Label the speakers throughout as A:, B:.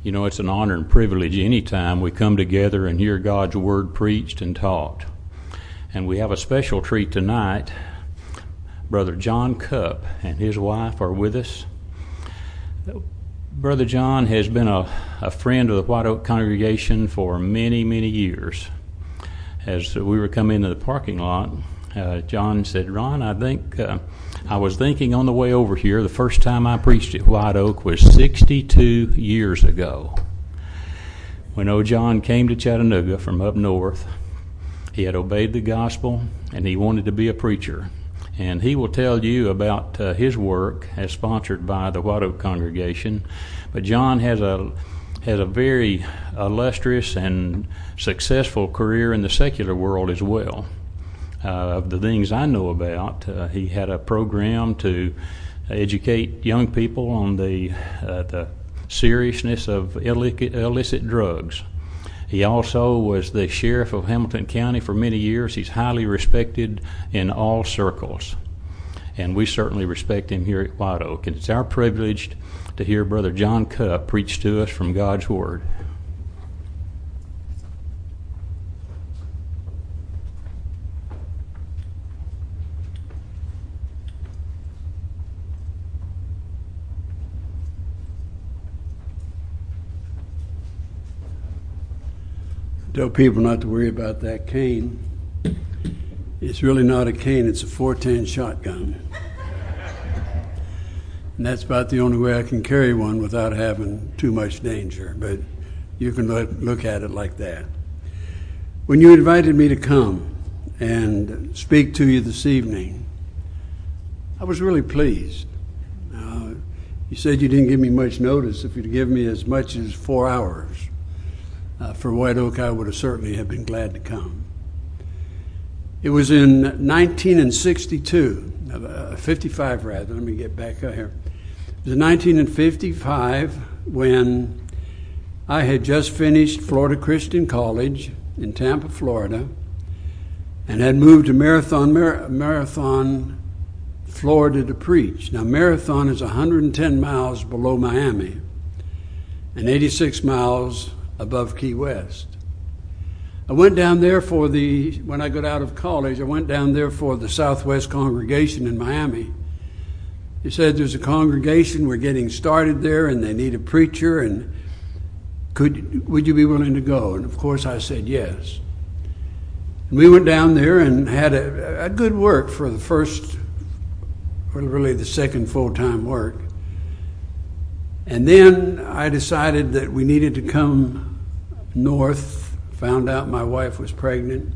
A: You know, it's an honor and privilege anytime we come together and hear God's Word preached and taught. And we have a special treat tonight. Brother John Cupp and his wife are with us. Brother John has been a, a friend of the White Oak congregation for many, many years. As we were coming into the parking lot, uh, John said, Ron, I think uh, I was thinking on the way over here, the first time I preached at White Oak was 62 years ago. When old John came to Chattanooga from up north, he had obeyed the gospel and he wanted to be a preacher. And he will tell you about uh, his work as sponsored by the White Oak congregation. But John has a has a very illustrious and successful career in the secular world as well of the things I know about. Uh, he had a program to educate young people on the uh, the seriousness of illicit, illicit drugs. He also was the sheriff of Hamilton County for many years. He's highly respected in all circles. And we certainly respect him here at White Oak. And it's our privilege to hear Brother John Cupp preach to us from God's Word.
B: Tell people not to worry about that cane. It's really not a cane, it's a 410 shotgun. And that's about the only way I can carry one without having too much danger. But you can look at it like that. When you invited me to come and speak to you this evening, I was really pleased. Uh, you said you didn't give me much notice. If you'd give me as much as four hours, uh, for White Oak, I would have certainly have been glad to come. It was in 1962, uh, 55 rather. Let me get back here. It was in 1955 when I had just finished Florida Christian College in Tampa, Florida, and had moved to Marathon, Mar- Marathon, Florida to preach. Now, Marathon is 110 miles below Miami and 86 miles above Key West. I went down there for the, when I got out of college, I went down there for the Southwest congregation in Miami. He said, There's a congregation, we're getting started there, and they need a preacher, and could, would you be willing to go? And of course, I said yes. And we went down there and had a, a good work for the first, or really the second full time work. And then I decided that we needed to come north, found out my wife was pregnant.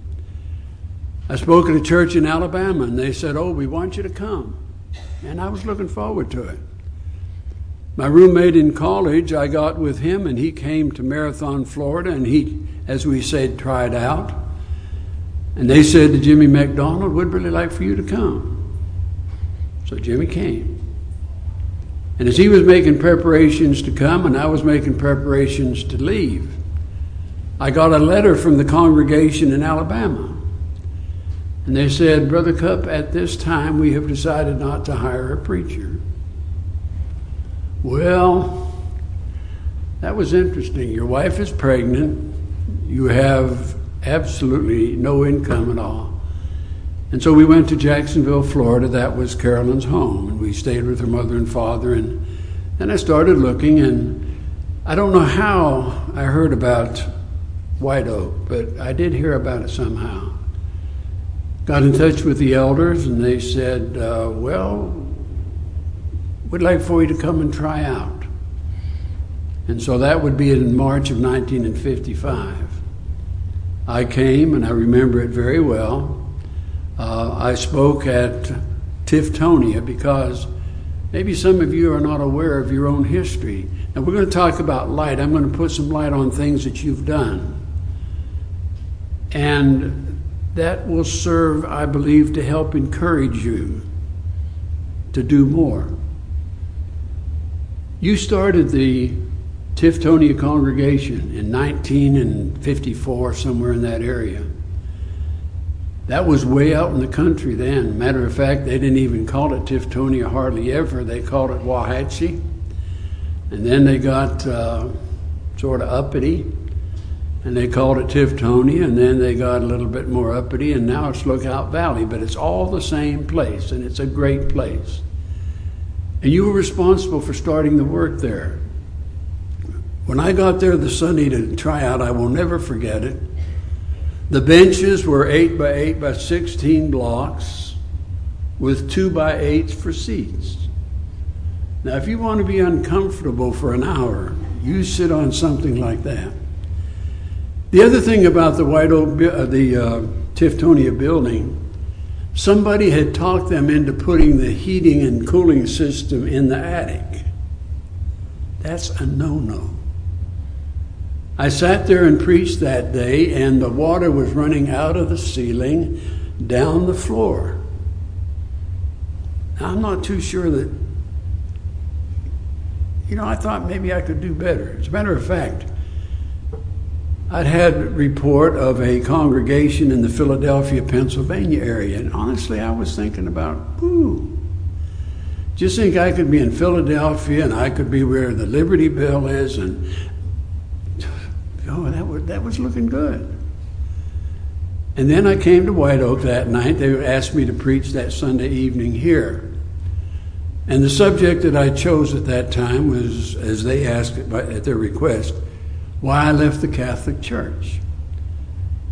B: I spoke at a church in Alabama, and they said, Oh, we want you to come. And I was looking forward to it. My roommate in college, I got with him, and he came to Marathon, Florida, and he, as we said, tried out. And they said to Jimmy McDonald, We'd really like for you to come. So Jimmy came. And as he was making preparations to come, and I was making preparations to leave, I got a letter from the congregation in Alabama. And they said, Brother Cupp, at this time we have decided not to hire a preacher. Well, that was interesting. Your wife is pregnant. You have absolutely no income at all. And so we went to Jacksonville, Florida. That was Carolyn's home. And we stayed with her mother and father. And then I started looking, and I don't know how I heard about White Oak, but I did hear about it somehow. Got in touch with the elders, and they said, uh, Well, we'd like for you to come and try out. And so that would be in March of 1955. I came, and I remember it very well Uh, I spoke at Tiftonia because maybe some of you are not aware of your own history. And we're going to talk about light. I'm going to put some light on things that you've done. And that will serve, I believe, to help encourage you to do more. You started the Tiftonia congregation in 1954, somewhere in that area. That was way out in the country then. Matter of fact, they didn't even call it Tiftonia hardly ever. They called it Wauhatchie. And then they got uh, sort of uppity, and they called it Tiftonia, and then they got a little bit more uppity, and now it's Lookout Valley, but it's all the same place, and it's a great place. And you were responsible for starting the work there. When I got there the Sunday to try out, I will never forget it. The benches were 8 by 8 by 16 blocks with 2 by 8s for seats. Now, if you want to be uncomfortable for an hour, you sit on something like that. The other thing about the White Oak, uh, the uh, Tiftonia building, somebody had talked them into putting the heating and cooling system in the attic. That's a no-no. I sat there and preached that day, and the water was running out of the ceiling down the floor. Now, I'm not too sure that you know, I thought maybe I could do better. As a matter of fact, I'd had report of a congregation in the Philadelphia, Pennsylvania area, and honestly, I was thinking about, ooh, just think I could be in Philadelphia and I could be where the Liberty Bell is, and oh, that was, that was looking good. And then I came to White Oak that night. They asked me to preach that Sunday evening here. And the subject that I chose at that time was, as they asked at their request, why I left the Catholic Church.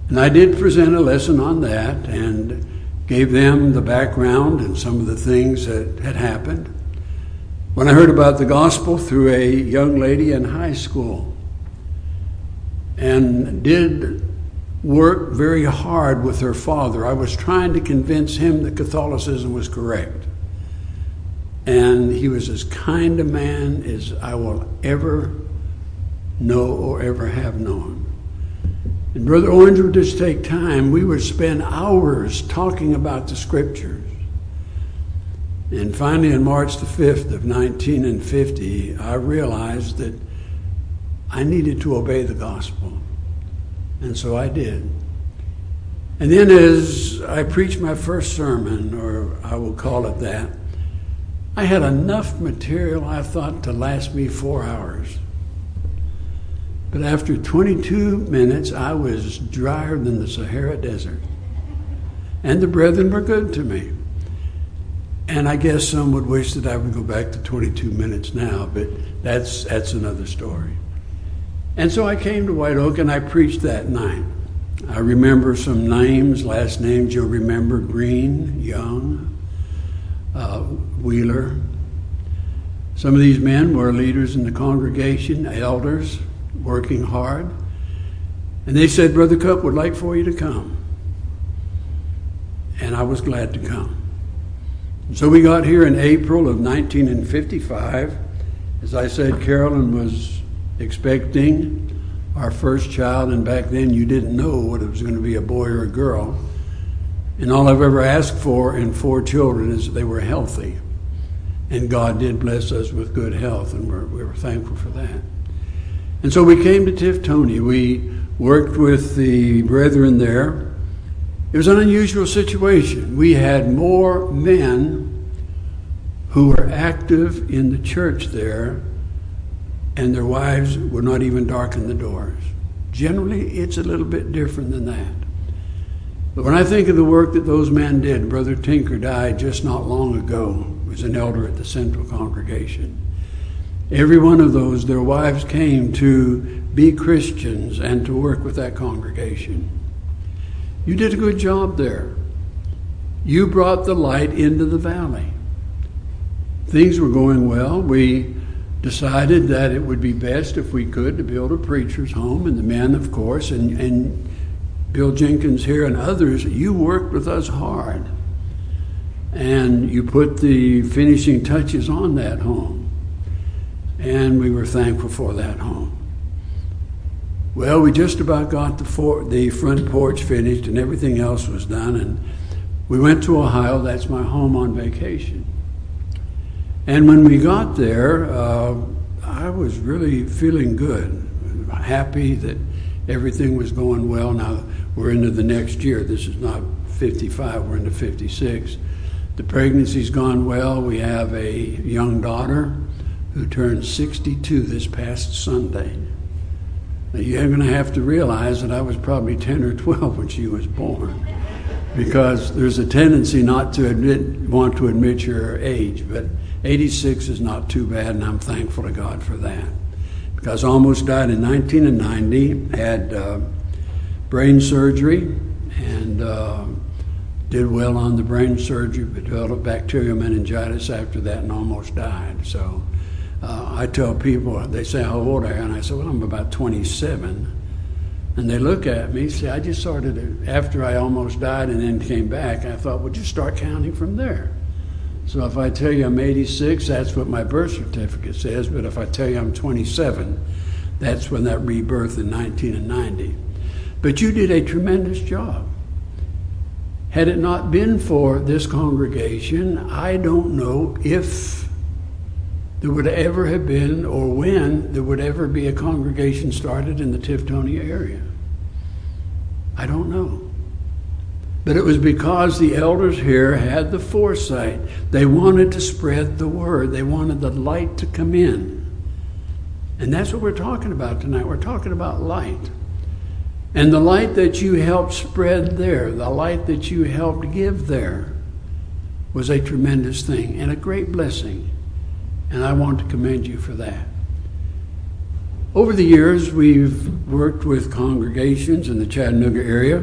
B: And I did present a lesson on that and gave them the background and some of the things that had happened. When I heard about the gospel through a young lady in high school, and did work very hard with her father, I was trying to convince him that Catholicism was correct. And he was as kind a man as I will ever know or ever have known. And Brother Orange would just take time. We would spend hours talking about the scriptures. And finally, on March the 5th of 1950, I realized that I needed to obey the gospel. And so I did. And then, as I preached my first sermon, or I will call it that, I had enough material, I thought, to last me four hours. But after 22 minutes, I was drier than the Sahara Desert. And the brethren were good to me. And I guess some would wish that I would go back to 22 minutes now, but that's, that's another story. And so I came to White Oak and I preached that night. I remember some names, last names you'll remember Green, Young, uh, Wheeler. Some of these men were leaders in the congregation, elders, working hard. And they said, Brother Cupp would like for you to come. And I was glad to come. So we got here in April of 1955. As I said, Carolyn was expecting our first child, and back then you didn't know whether it was going to be a boy or a girl. And all I've ever asked for in four children is that they were healthy. And God did bless us with good health, and we're, we were thankful for that. And so we came to Tiftonia. We worked with the brethren there. It was an unusual situation. We had more men who were active in the church there, and their wives would not even darken the doors. Generally, it's a little bit different than that. But when I think of the work that those men did, Brother Tinker died just not long ago. Was an elder at the Central Congregation. Every one of those, their wives came to be Christians and to work with that congregation. You did a good job there. You brought the light into the valley. Things were going well. We decided that it would be best if we could to build a preacher's home, and the men, of course, and, and Bill Jenkins here and others, you worked with us hard. And you put the finishing touches on that home. And we were thankful for that home. Well, we just about got the, for- the front porch finished and everything else was done. And we went to Ohio. That's my home on vacation. And when we got there, uh, I was really feeling good, happy that everything was going well. Now we're into the next year. This is not 55, we're into 56. The pregnancy's gone well. We have a young daughter who turned 62 this past Sunday. Now, you're going to have to realize that I was probably 10 or 12 when she was born because there's a tendency not to admit, want to admit your age. But 86 is not too bad, and I'm thankful to God for that. Because I almost died in 1990, had uh, brain surgery, and uh, did well on the brain surgery, but developed bacterial meningitis after that and almost died. So uh, I tell people, they say, How old are you? And I say, Well, I'm about 27. And they look at me, say, I just started, after I almost died and then came back, I thought, well, just start counting from there. So if I tell you I'm 86, that's what my birth certificate says. But if I tell you I'm 27, that's when that rebirth in 1990. But you did a tremendous job. Had it not been for this congregation, I don't know if there would ever have been or when there would ever be a congregation started in the Tiftonia area. I don't know. But it was because the elders here had the foresight. They wanted to spread the word, they wanted the light to come in. And that's what we're talking about tonight. We're talking about light. And the light that you helped spread there, the light that you helped give there, was a tremendous thing and a great blessing. And I want to commend you for that. Over the years, we've worked with congregations in the Chattanooga area.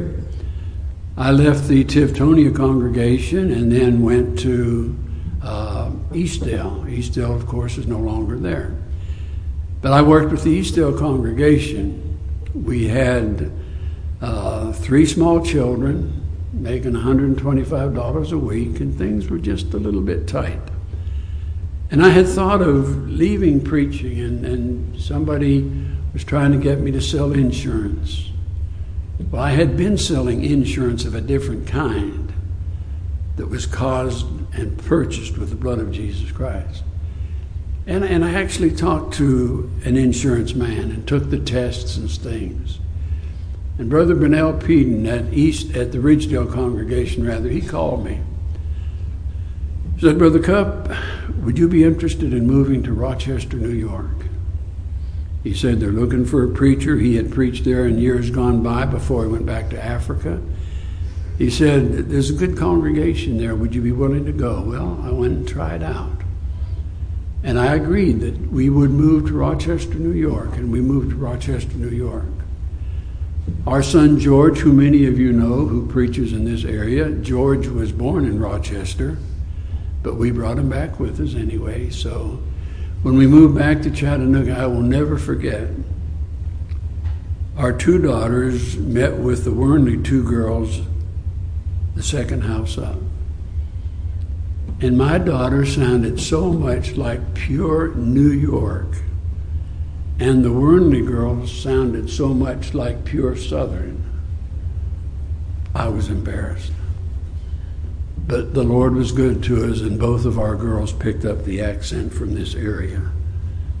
B: I left the Tiftonia congregation and then went to uh, Eastdale. Eastdale, of course, is no longer there. But I worked with the Eastdale congregation we had uh, three small children making $125 a week, and things were just a little bit tight. And I had thought of leaving preaching, and, and somebody was trying to get me to sell insurance. Well, I had been selling insurance of a different kind that was caused and purchased with the blood of Jesus Christ. And, and I actually talked to an insurance man and took the tests and things. And Brother Bernell Peden at East at the Ridgedale congregation, rather, he called me. He said, Brother Cupp, would you be interested in moving to Rochester, New York? He said they're looking for a preacher. He had preached there in years gone by before he went back to Africa. He said, There's a good congregation there. Would you be willing to go? Well, I went and tried out. And I agreed that we would move to Rochester, New York, and we moved to Rochester, New York. Our son George, who many of you know who preaches in this area, George was born in Rochester, but we brought him back with us anyway. So when we moved back to Chattanooga, I will never forget. Our two daughters met with the Wernley two girls the second house up. And my daughter sounded so much like pure New York. And the Wernley girls sounded so much like pure Southern. I was embarrassed. But the Lord was good to us, and both of our girls picked up the accent from this area.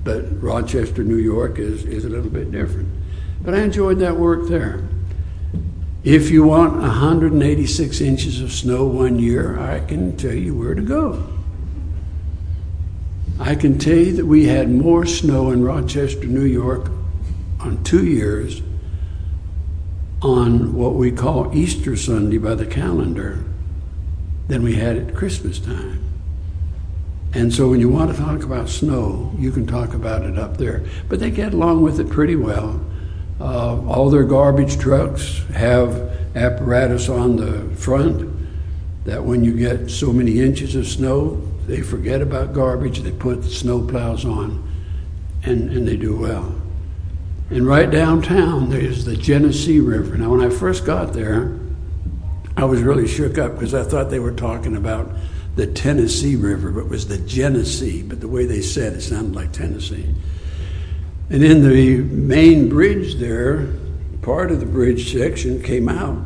B: But Rochester, New York is, is a little bit different. But I enjoyed that work there. If you want 186 inches of snow one year, I can tell you where to go. I can tell you that we had more snow in Rochester, New York on two years on what we call Easter Sunday by the calendar than we had at Christmas time. And so when you want to talk about snow, you can talk about it up there. But they get along with it pretty well. Uh, all their garbage trucks have apparatus on the front that when you get so many inches of snow, they forget about garbage, they put the snow plows on, and, and they do well. And right downtown, there's the Genesee River. Now, when I first got there, I was really shook up because I thought they were talking about the Tennessee River, but it was the Genesee. But the way they said it sounded like Tennessee. And in the main bridge there, part of the bridge section came out.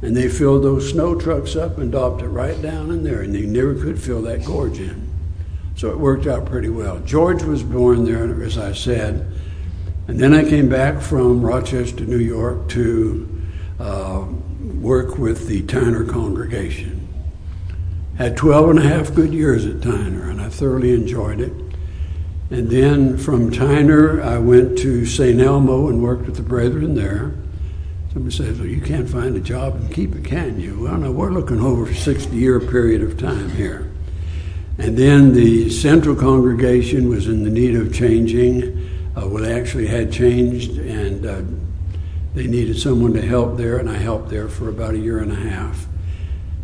B: And they filled those snow trucks up and dropped it right down in there, and they never could fill that gorge in. So it worked out pretty well. George was born there, as I said. And then I came back from Rochester, New York to uh, work with the Tyner congregation. Had 12 and a half good years at Tyner, and I thoroughly enjoyed it. And then from Tyner, I went to St. Elmo and worked with the brethren there. Somebody says, Well, you can't find a job and keep it, can you? Well, no, we're looking over a 60 year period of time here. And then the central congregation was in the need of changing. Uh, well, they actually had changed, and uh, they needed someone to help there, and I helped there for about a year and a half.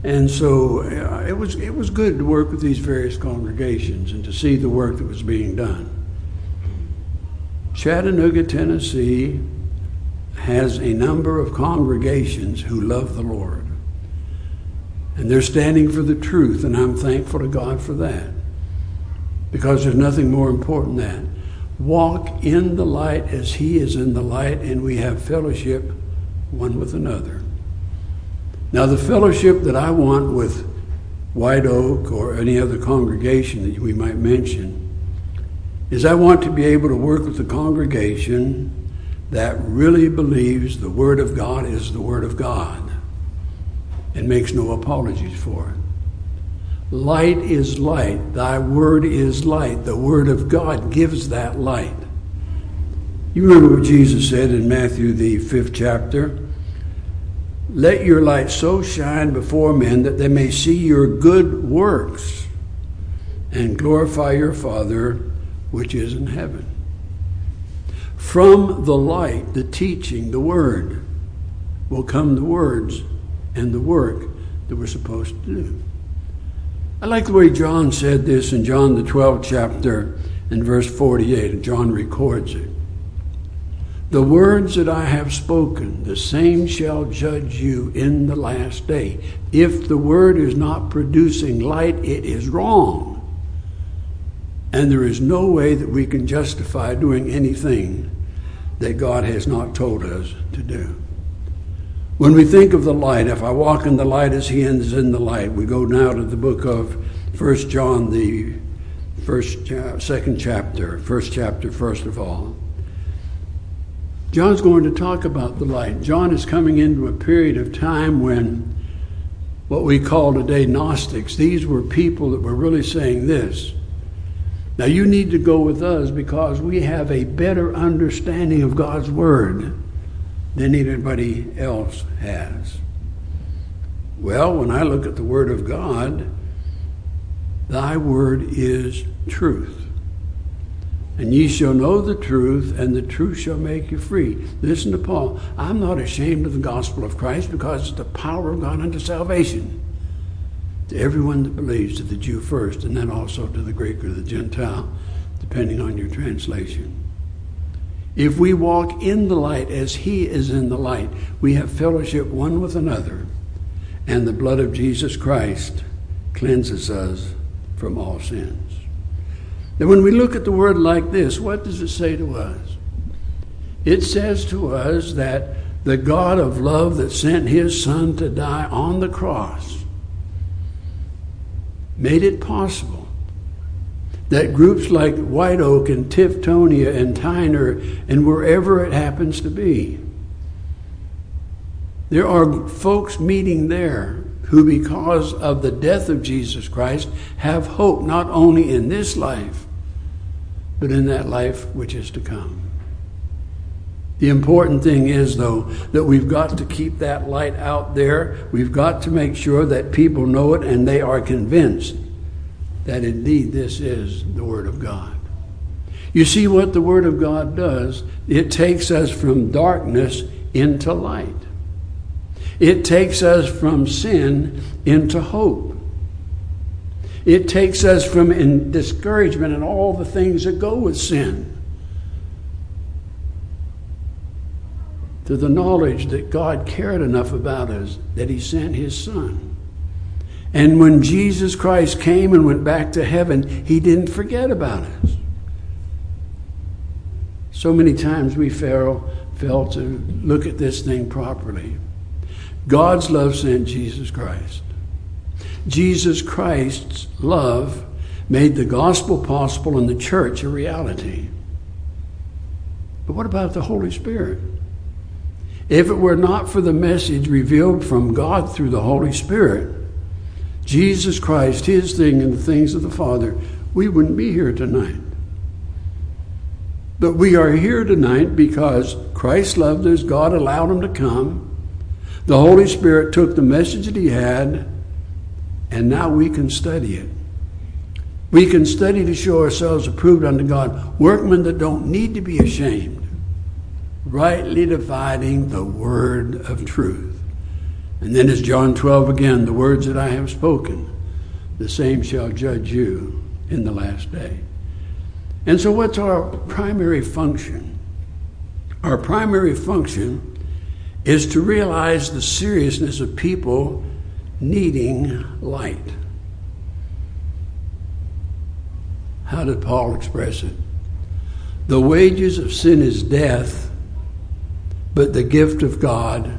B: And so uh, it was it was good to work with these various congregations and to see the work that was being done. Chattanooga, Tennessee has a number of congregations who love the Lord. And they're standing for the truth, and I'm thankful to God for that. Because there's nothing more important than that. Walk in the light as He is in the light, and we have fellowship one with another. Now, the fellowship that I want with White Oak or any other congregation that we might mention is I want to be able to work with a congregation that really believes the Word of God is the Word of God and makes no apologies for it. Light is light. Thy Word is light. The Word of God gives that light. You remember what Jesus said in Matthew, the fifth chapter? Let your light so shine before men that they may see your good works and glorify your Father which is in heaven. From the light, the teaching, the word, will come the words and the work that we're supposed to do. I like the way John said this in John the 12th chapter and verse 48, and John records it. The words that I have spoken, the same shall judge you in the last day. If the word is not producing light, it is wrong. And there is no way that we can justify doing anything that God has not told us to do. When we think of the light, if I walk in the light as he is in the light, we go now to the book of First John, the first, second chapter, first chapter, first of all. John's going to talk about the light. John is coming into a period of time when what we call today Gnostics, these were people that were really saying this. Now, you need to go with us because we have a better understanding of God's Word than anybody else has. Well, when I look at the Word of God, Thy Word is truth. And ye shall know the truth, and the truth shall make you free. Listen to Paul. I'm not ashamed of the gospel of Christ because it's the power of God unto salvation to everyone that believes, to the Jew first, and then also to the Greek or the Gentile, depending on your translation. If we walk in the light as He is in the light, we have fellowship one with another, and the blood of Jesus Christ cleanses us from all sins. Now, when we look at the word like this, what does it say to us? It says to us that the God of love that sent his son to die on the cross made it possible that groups like White Oak and Tiftonia and Tyner and wherever it happens to be, there are folks meeting there who, because of the death of Jesus Christ, have hope not only in this life, but in that life which is to come. The important thing is, though, that we've got to keep that light out there. We've got to make sure that people know it and they are convinced that indeed this is the Word of God. You see what the Word of God does? It takes us from darkness into light, it takes us from sin into hope. It takes us from discouragement and all the things that go with sin to the knowledge that God cared enough about us that He sent His Son. And when Jesus Christ came and went back to heaven, He didn't forget about us. So many times we fail, fail to look at this thing properly. God's love sent Jesus Christ. Jesus Christ's love made the gospel possible and the church a reality. But what about the Holy Spirit? If it were not for the message revealed from God through the Holy Spirit, Jesus Christ, His thing, and the things of the Father, we wouldn't be here tonight. But we are here tonight because Christ loved us, God allowed him to come. The Holy Spirit took the message that he had, and now we can study it. We can study to show ourselves approved unto God, workmen that don't need to be ashamed, rightly dividing the word of truth. And then, as John 12 again, the words that I have spoken, the same shall judge you in the last day. And so, what's our primary function? Our primary function is to realize the seriousness of people needing light. How did Paul express it? The wages of sin is death, but the gift of God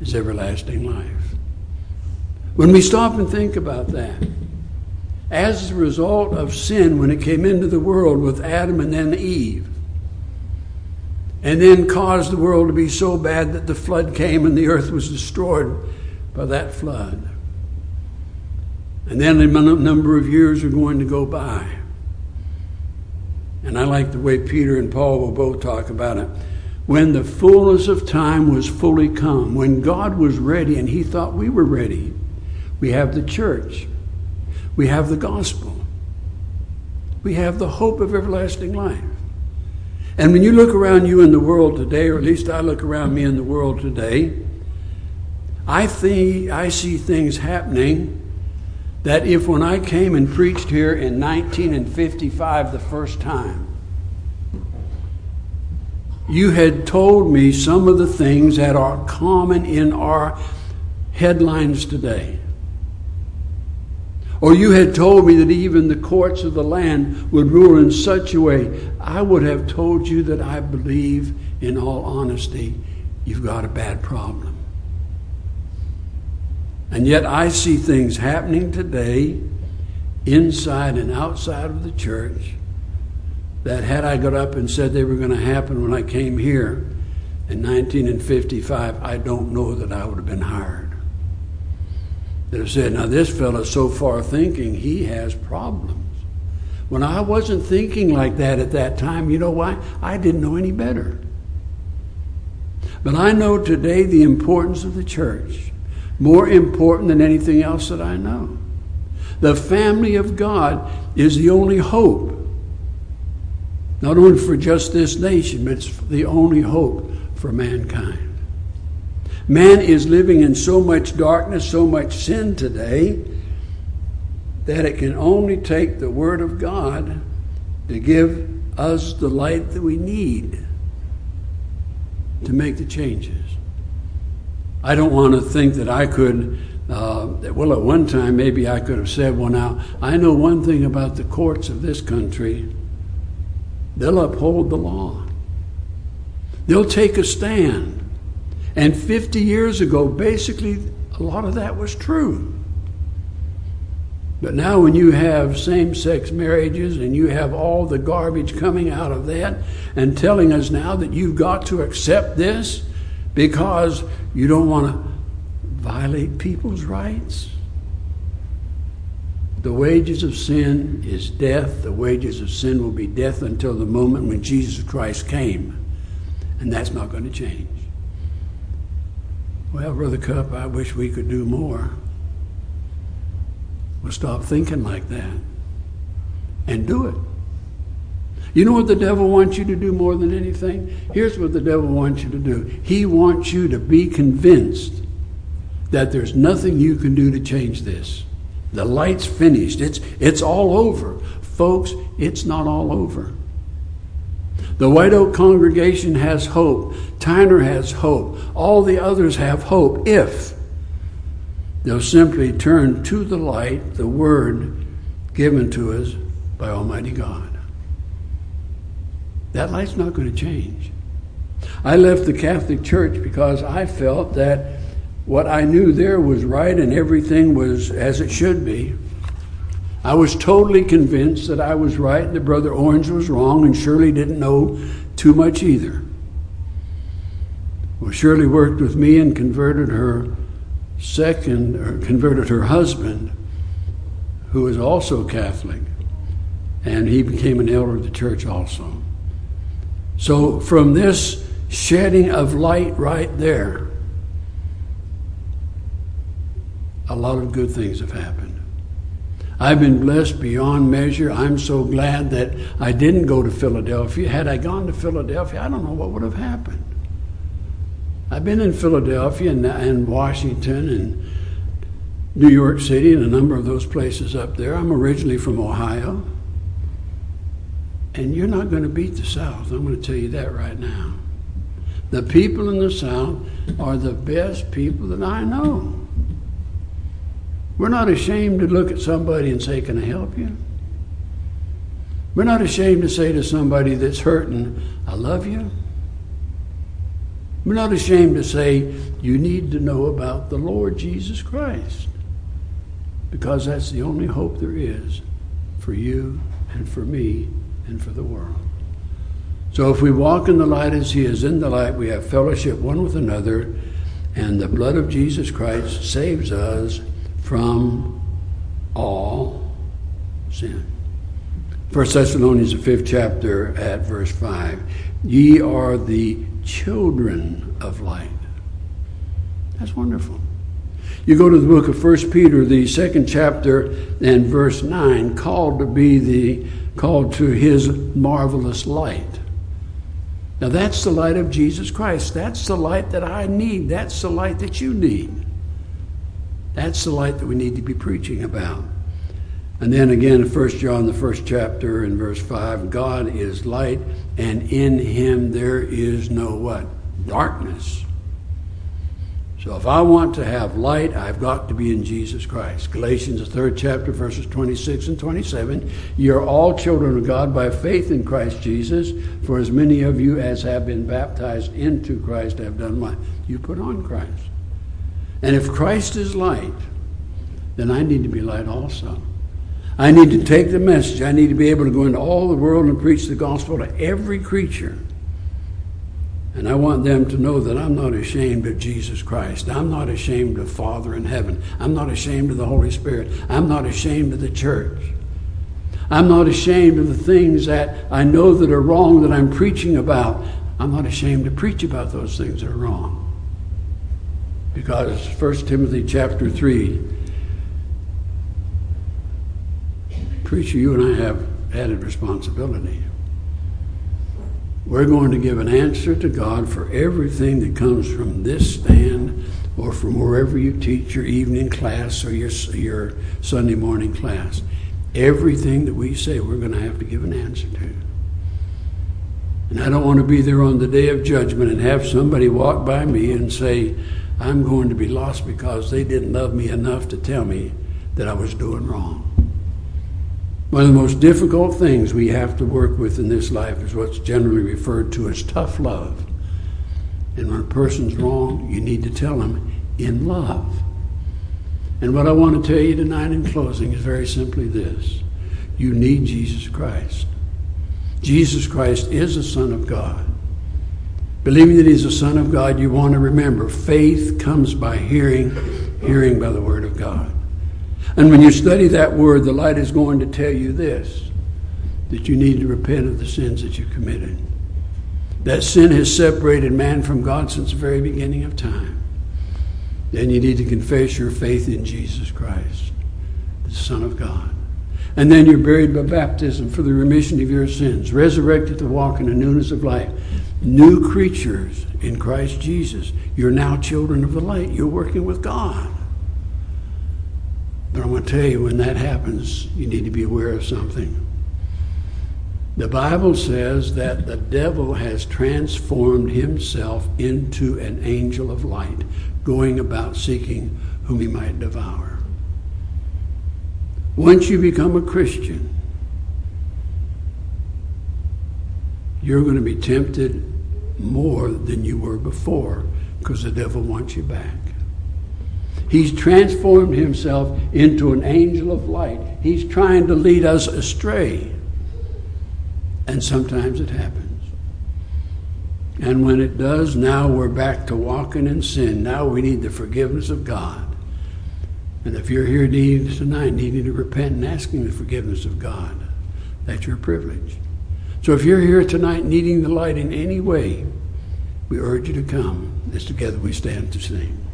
B: is everlasting life. When we stop and think about that, as a result of sin when it came into the world with Adam and then Eve, and then caused the world to be so bad that the flood came and the earth was destroyed by that flood. And then a number of years are going to go by. And I like the way Peter and Paul will both talk about it. When the fullness of time was fully come, when God was ready and he thought we were ready, we have the church. We have the gospel. We have the hope of everlasting life. And when you look around you in the world today, or at least I look around me in the world today, I think I see things happening that if when I came and preached here in 1955 the first time, you had told me some of the things that are common in our headlines today. Or you had told me that even the courts of the land would rule in such a way, I would have told you that I believe, in all honesty, you've got a bad problem. And yet I see things happening today, inside and outside of the church, that had I got up and said they were going to happen when I came here in 1955, I don't know that I would have been hired that have said, now this fellow's so far thinking he has problems. When I wasn't thinking like that at that time, you know why? I didn't know any better. But I know today the importance of the church, more important than anything else that I know. The family of God is the only hope, not only for just this nation, but it's the only hope for mankind. Man is living in so much darkness, so much sin today, that it can only take the Word of God to give us the light that we need to make the changes. I don't want to think that I could, uh, well, at one time maybe I could have said, well, now, I know one thing about the courts of this country they'll uphold the law, they'll take a stand. And 50 years ago, basically, a lot of that was true. But now, when you have same sex marriages and you have all the garbage coming out of that and telling us now that you've got to accept this because you don't want to violate people's rights. The wages of sin is death. The wages of sin will be death until the moment when Jesus Christ came. And that's not going to change. Well, Brother Cupp, I wish we could do more. Well, stop thinking like that and do it. You know what the devil wants you to do more than anything? Here's what the devil wants you to do he wants you to be convinced that there's nothing you can do to change this. The light's finished, it's, it's all over. Folks, it's not all over. The White Oak congregation has hope. Tyner has hope. All the others have hope if they'll simply turn to the light, the word given to us by Almighty God. That light's not going to change. I left the Catholic Church because I felt that what I knew there was right and everything was as it should be. I was totally convinced that I was right and that Brother Orange was wrong, and Shirley didn't know too much either. Well, Shirley worked with me and converted her second, or converted her husband, who was also Catholic, and he became an elder of the church also. So, from this shedding of light right there, a lot of good things have happened. I've been blessed beyond measure. I'm so glad that I didn't go to Philadelphia. Had I gone to Philadelphia, I don't know what would have happened. I've been in Philadelphia and, and Washington and New York City and a number of those places up there. I'm originally from Ohio. And you're not going to beat the South. I'm going to tell you that right now. The people in the South are the best people that I know. We're not ashamed to look at somebody and say, Can I help you? We're not ashamed to say to somebody that's hurting, I love you. We're not ashamed to say, You need to know about the Lord Jesus Christ. Because that's the only hope there is for you and for me and for the world. So if we walk in the light as He is in the light, we have fellowship one with another, and the blood of Jesus Christ saves us from all sin. First Thessalonians, the fifth chapter, at verse five. Ye are the children of light. That's wonderful. You go to the book of First Peter, the second chapter, and verse nine, called to be the called to his marvelous light. Now that's the light of Jesus Christ. That's the light that I need. That's the light that you need. That's the light that we need to be preaching about. And then again in 1 John, the first chapter, in verse 5, God is light, and in him there is no what? Darkness. So if I want to have light, I've got to be in Jesus Christ. Galatians, the third chapter, verses 26 and 27. You're all children of God by faith in Christ Jesus, for as many of you as have been baptized into Christ have done what? You put on Christ. And if Christ is light, then I need to be light also. I need to take the message. I need to be able to go into all the world and preach the gospel to every creature. And I want them to know that I'm not ashamed of Jesus Christ. I'm not ashamed of Father in heaven. I'm not ashamed of the Holy Spirit. I'm not ashamed of the church. I'm not ashamed of the things that I know that are wrong that I'm preaching about. I'm not ashamed to preach about those things that are wrong. Because 1 Timothy chapter 3, preacher, you and I have added responsibility. We're going to give an answer to God for everything that comes from this stand or from wherever you teach your evening class or your, your Sunday morning class. Everything that we say, we're going to have to give an answer to. And I don't want to be there on the day of judgment and have somebody walk by me and say, I'm going to be lost because they didn't love me enough to tell me that I was doing wrong. One of the most difficult things we have to work with in this life is what's generally referred to as tough love. And when a person's wrong, you need to tell them in love. And what I want to tell you tonight in closing is very simply this you need Jesus Christ. Jesus Christ is the Son of God. Believing that He's the Son of God, you want to remember faith comes by hearing, hearing by the Word of God. And when you study that Word, the light is going to tell you this that you need to repent of the sins that you committed. That sin has separated man from God since the very beginning of time. Then you need to confess your faith in Jesus Christ, the Son of God. And then you're buried by baptism for the remission of your sins, resurrected to walk in the newness of life new creatures in Christ Jesus. You're now children of the light. You're working with God. But I'm going to tell you, when that happens, you need to be aware of something. The Bible says that the devil has transformed himself into an angel of light, going about seeking whom he might devour. Once you become a Christian, you're going to be tempted more than you were before because the devil wants you back. He's transformed himself into an angel of light. He's trying to lead us astray. And sometimes it happens. And when it does, now we're back to walking in sin. Now we need the forgiveness of God. And if you're here tonight needing to repent and asking the forgiveness of God, that's your privilege. So if you're here tonight needing the light in any way, we urge you to come as together we stand to sing.